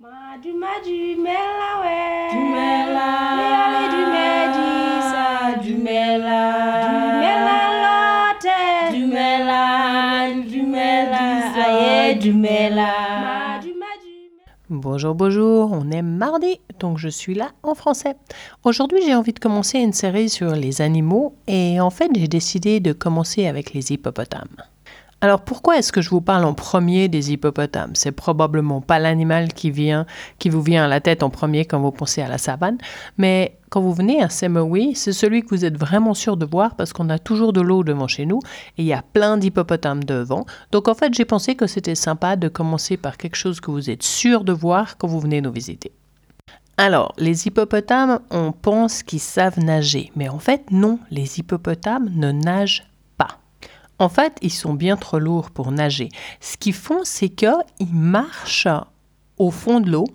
Madu madu mela we. Dumela Yale dumedi sa Dumela Dumela lote. Dumela Dumela Aye Dumela Bonjour, bonjour, on est mardi, donc je suis là en français. Aujourd'hui j'ai envie de commencer une série sur les animaux et en fait j'ai décidé de commencer avec les hippopotames. Alors pourquoi est-ce que je vous parle en premier des hippopotames? C'est probablement pas l'animal qui vient, vous vient à la tête en premier quand vous pensez à la savane, mais quand vous venez à Semowi, c'est celui que vous êtes vraiment sûr de voir parce qu'on a toujours de l'eau devant chez nous et il y a plein d'hippopotames devant. Donc en fait, j'ai pensé que c'était sympa de commencer par quelque chose que vous êtes sûr de voir quand vous venez nous visiter. Alors, les hippopotames, on pense qu'ils savent nager, mais en fait non, les hippopotames ne nagent en fait, ils sont bien trop lourds pour nager. Ce qu'ils font, c'est qu'ils marchent au fond de l'eau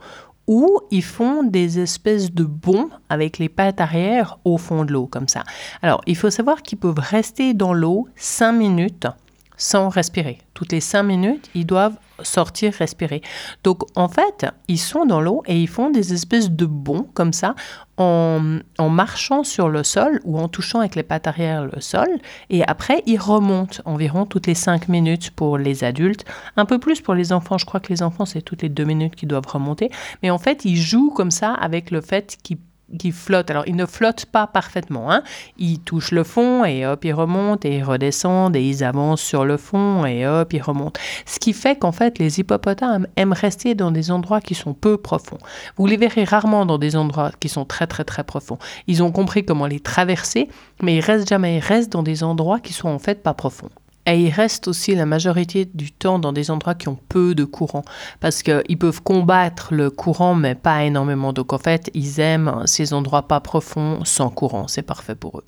ou ils font des espèces de bonds avec les pattes arrière au fond de l'eau, comme ça. Alors, il faut savoir qu'ils peuvent rester dans l'eau 5 minutes sans respirer. Toutes les 5 minutes, ils doivent sortir, respirer. Donc en fait, ils sont dans l'eau et ils font des espèces de bonds comme ça en, en, marchant sur le sol ou en touchant avec les pattes arrière le sol. Et après, ils remontent environ toutes les 5 minutes pour les adultes. Un peu plus pour les enfants. Je crois que les enfants, c'est toutes les 2 minutes qu'ils doivent remonter. Mais en fait, ils jouent comme ça avec le fait qu'ils qui flotte. Alors, ils ne flottent pas parfaitement. Hein. Ils touchent le fond et hop, ils remontent et ils redescendent et ils avancent sur le fond et hop, ils remontent. Ce qui fait qu'en fait, les hippopotames aiment rester dans des endroits qui sont peu profonds. Vous les verrez rarement dans des endroits qui sont très très très profonds. Ils ont compris comment les traverser, mais ils restent jamais. Ils restent dans des endroits qui sont en fait pas profonds. Et ils restent aussi la majorité du temps dans des endroits qui ont peu de courant, parce qu'ils peuvent combattre le courant, mais pas énormément. Donc en fait, ils aiment ces endroits pas profonds, sans courant. C'est parfait pour eux.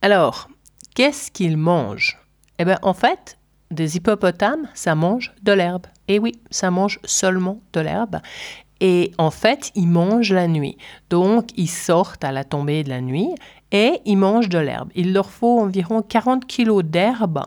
Alors, qu'est-ce qu'ils mangent? Eh bien, en fait, des hippopotames, ça mange de l'herbe. Et oui, ça mange seulement de l'herbe. Et en fait, ils mangent la nuit. Donc, ils sortent à la tombée de la nuit et ils mangent de l'herbe. Il leur faut environ 40 kilos d'herbe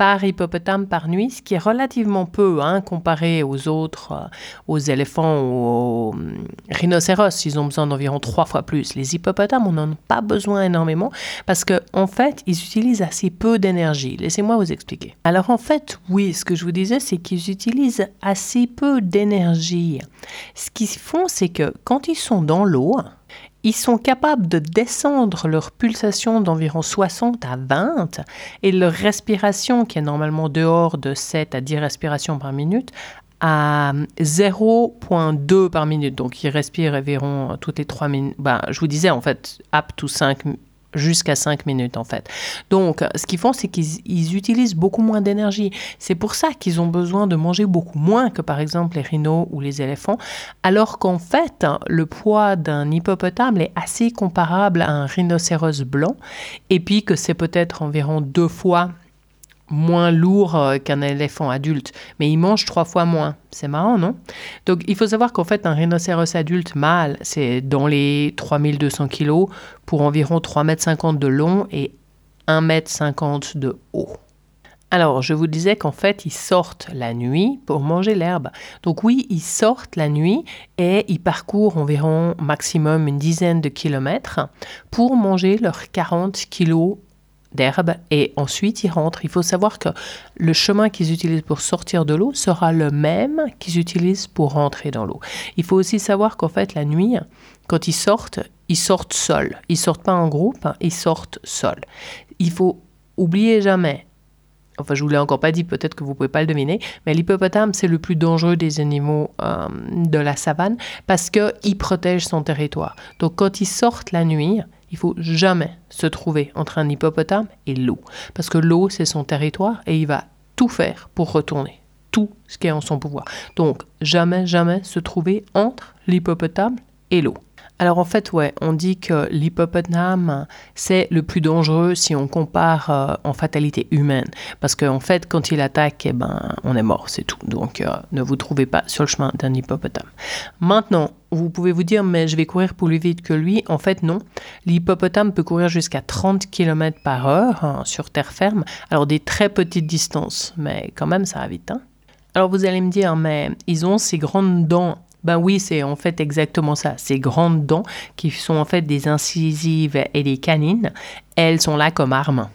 par hippopotame par nuit, ce qui est relativement peu hein, comparé aux autres, euh, aux éléphants ou aux hum, rhinocéros. Ils ont besoin d'environ trois fois plus. Les hippopotames, on n'en a pas besoin énormément parce qu'en en fait, ils utilisent assez peu d'énergie. Laissez-moi vous expliquer. Alors en fait, oui, ce que je vous disais, c'est qu'ils utilisent assez peu d'énergie. Ce qu'ils font, c'est que quand ils sont dans l'eau, ils sont capables de descendre leur pulsation d'environ 60 à 20 et leur respiration, qui est normalement dehors de 7 à 10 respirations par minute, à 0.2 par minute. Donc, ils respirent environ toutes les 3 minutes. Ben, je vous disais, en fait, up to 5 jusqu'à 5 minutes en fait. Donc, ce qu'ils font, c'est qu'ils utilisent beaucoup moins d'énergie. C'est pour ça qu'ils ont besoin de manger beaucoup moins que par exemple les rhinos ou les éléphants, alors qu'en fait, le poids d'un hippopotame est assez comparable à un rhinocéros blanc, et puis que c'est peut-être environ deux fois moins lourd euh, qu'un éléphant adulte, mais il mange trois fois moins. C'est marrant, non? Donc il faut savoir qu'en fait, un rhinocéros adulte mâle, c'est dans les 3200 kg pour environ 3,50 m de long et 1,50 m de haut. Alors, je vous disais qu'en fait, ils sortent la nuit pour manger l'herbe. Donc oui, ils sortent la nuit et ils parcourent environ maximum une dizaine de kilomètres pour manger leurs 40 kilos d'herbe et ensuite ils rentrent. Il faut savoir que le chemin qu'ils utilisent pour sortir de l'eau sera le même qu'ils utilisent pour rentrer dans l'eau. Il faut aussi savoir qu'en fait la nuit, quand ils sortent, ils sortent seuls. Ils sortent pas en groupe, ils sortent seuls. Il faut oublier jamais. Enfin, je vous l'ai encore pas dit, peut-être que vous pouvez pas le deviner, mais l'hippopotame, c'est le plus dangereux des animaux euh, de la savane parce qu'il protège son territoire. Donc, quand ils sortent la nuit, il faut jamais se trouver entre un hippopotame et l'eau. Parce que l'eau, c'est son territoire et il va tout faire pour retourner. Tout ce qui est en son pouvoir. Donc, jamais, jamais se trouver entre l'hippopotame et l'eau. Alors en fait, ouais, on dit que l'hippopotame, c'est le plus dangereux si on compare euh, en fatalité humaine. Parce qu'en fait, quand il attaque, eh ben, on est mort, c'est tout. Donc euh, ne vous trouvez pas sur le chemin d'un hippopotame. Maintenant, vous pouvez vous dire, mais je vais courir plus vite que lui. En fait, non. L'hippopotame peut courir jusqu'à 30 km par heure hein, sur terre ferme. Alors des très petites distances, mais quand même, ça va vite. Hein. Alors vous allez me dire, mais ils ont ces grandes dents Ben oui, c'est en fait exactement ça. Ces grandes dents qui sont en fait des incisives et des canines, elles sont là comme armes.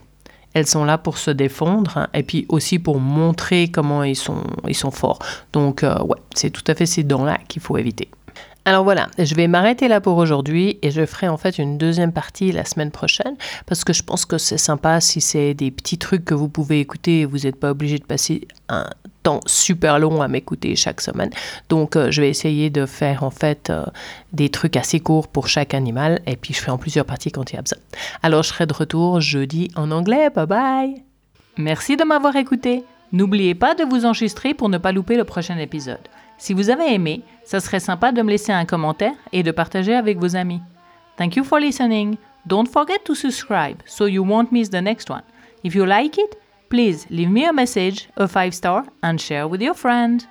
Elles sont là pour se défendre et puis aussi pour montrer comment ils sont, ils sont forts. Donc euh, ouais, c'est tout à fait ces dents-là qu'il faut éviter. Alors voilà, je vais m'arrêter là pour aujourd'hui et je ferai en fait une deuxième partie la semaine prochaine parce que je pense que c'est sympa si c'est des petits trucs que vous pouvez écouter et vous n'êtes pas obligé de passer un temps super long à m'écouter chaque semaine. Donc euh, je vais essayer de faire en fait euh, des trucs assez courts pour chaque animal et puis je fais en plusieurs parties quand il y a besoin. Alors je serai de retour jeudi en anglais. Bye bye. Merci de m'avoir écouté. N'oubliez pas de vous enregistrer pour ne pas louper le prochain épisode. Si vous avez aimé, ça serait sympa de me laisser un commentaire et de partager avec vos amis. Thank you for listening. Don't forget to subscribe so you won't miss the next one. If you like it, please leave me a message, a 5 star, and share with your friend.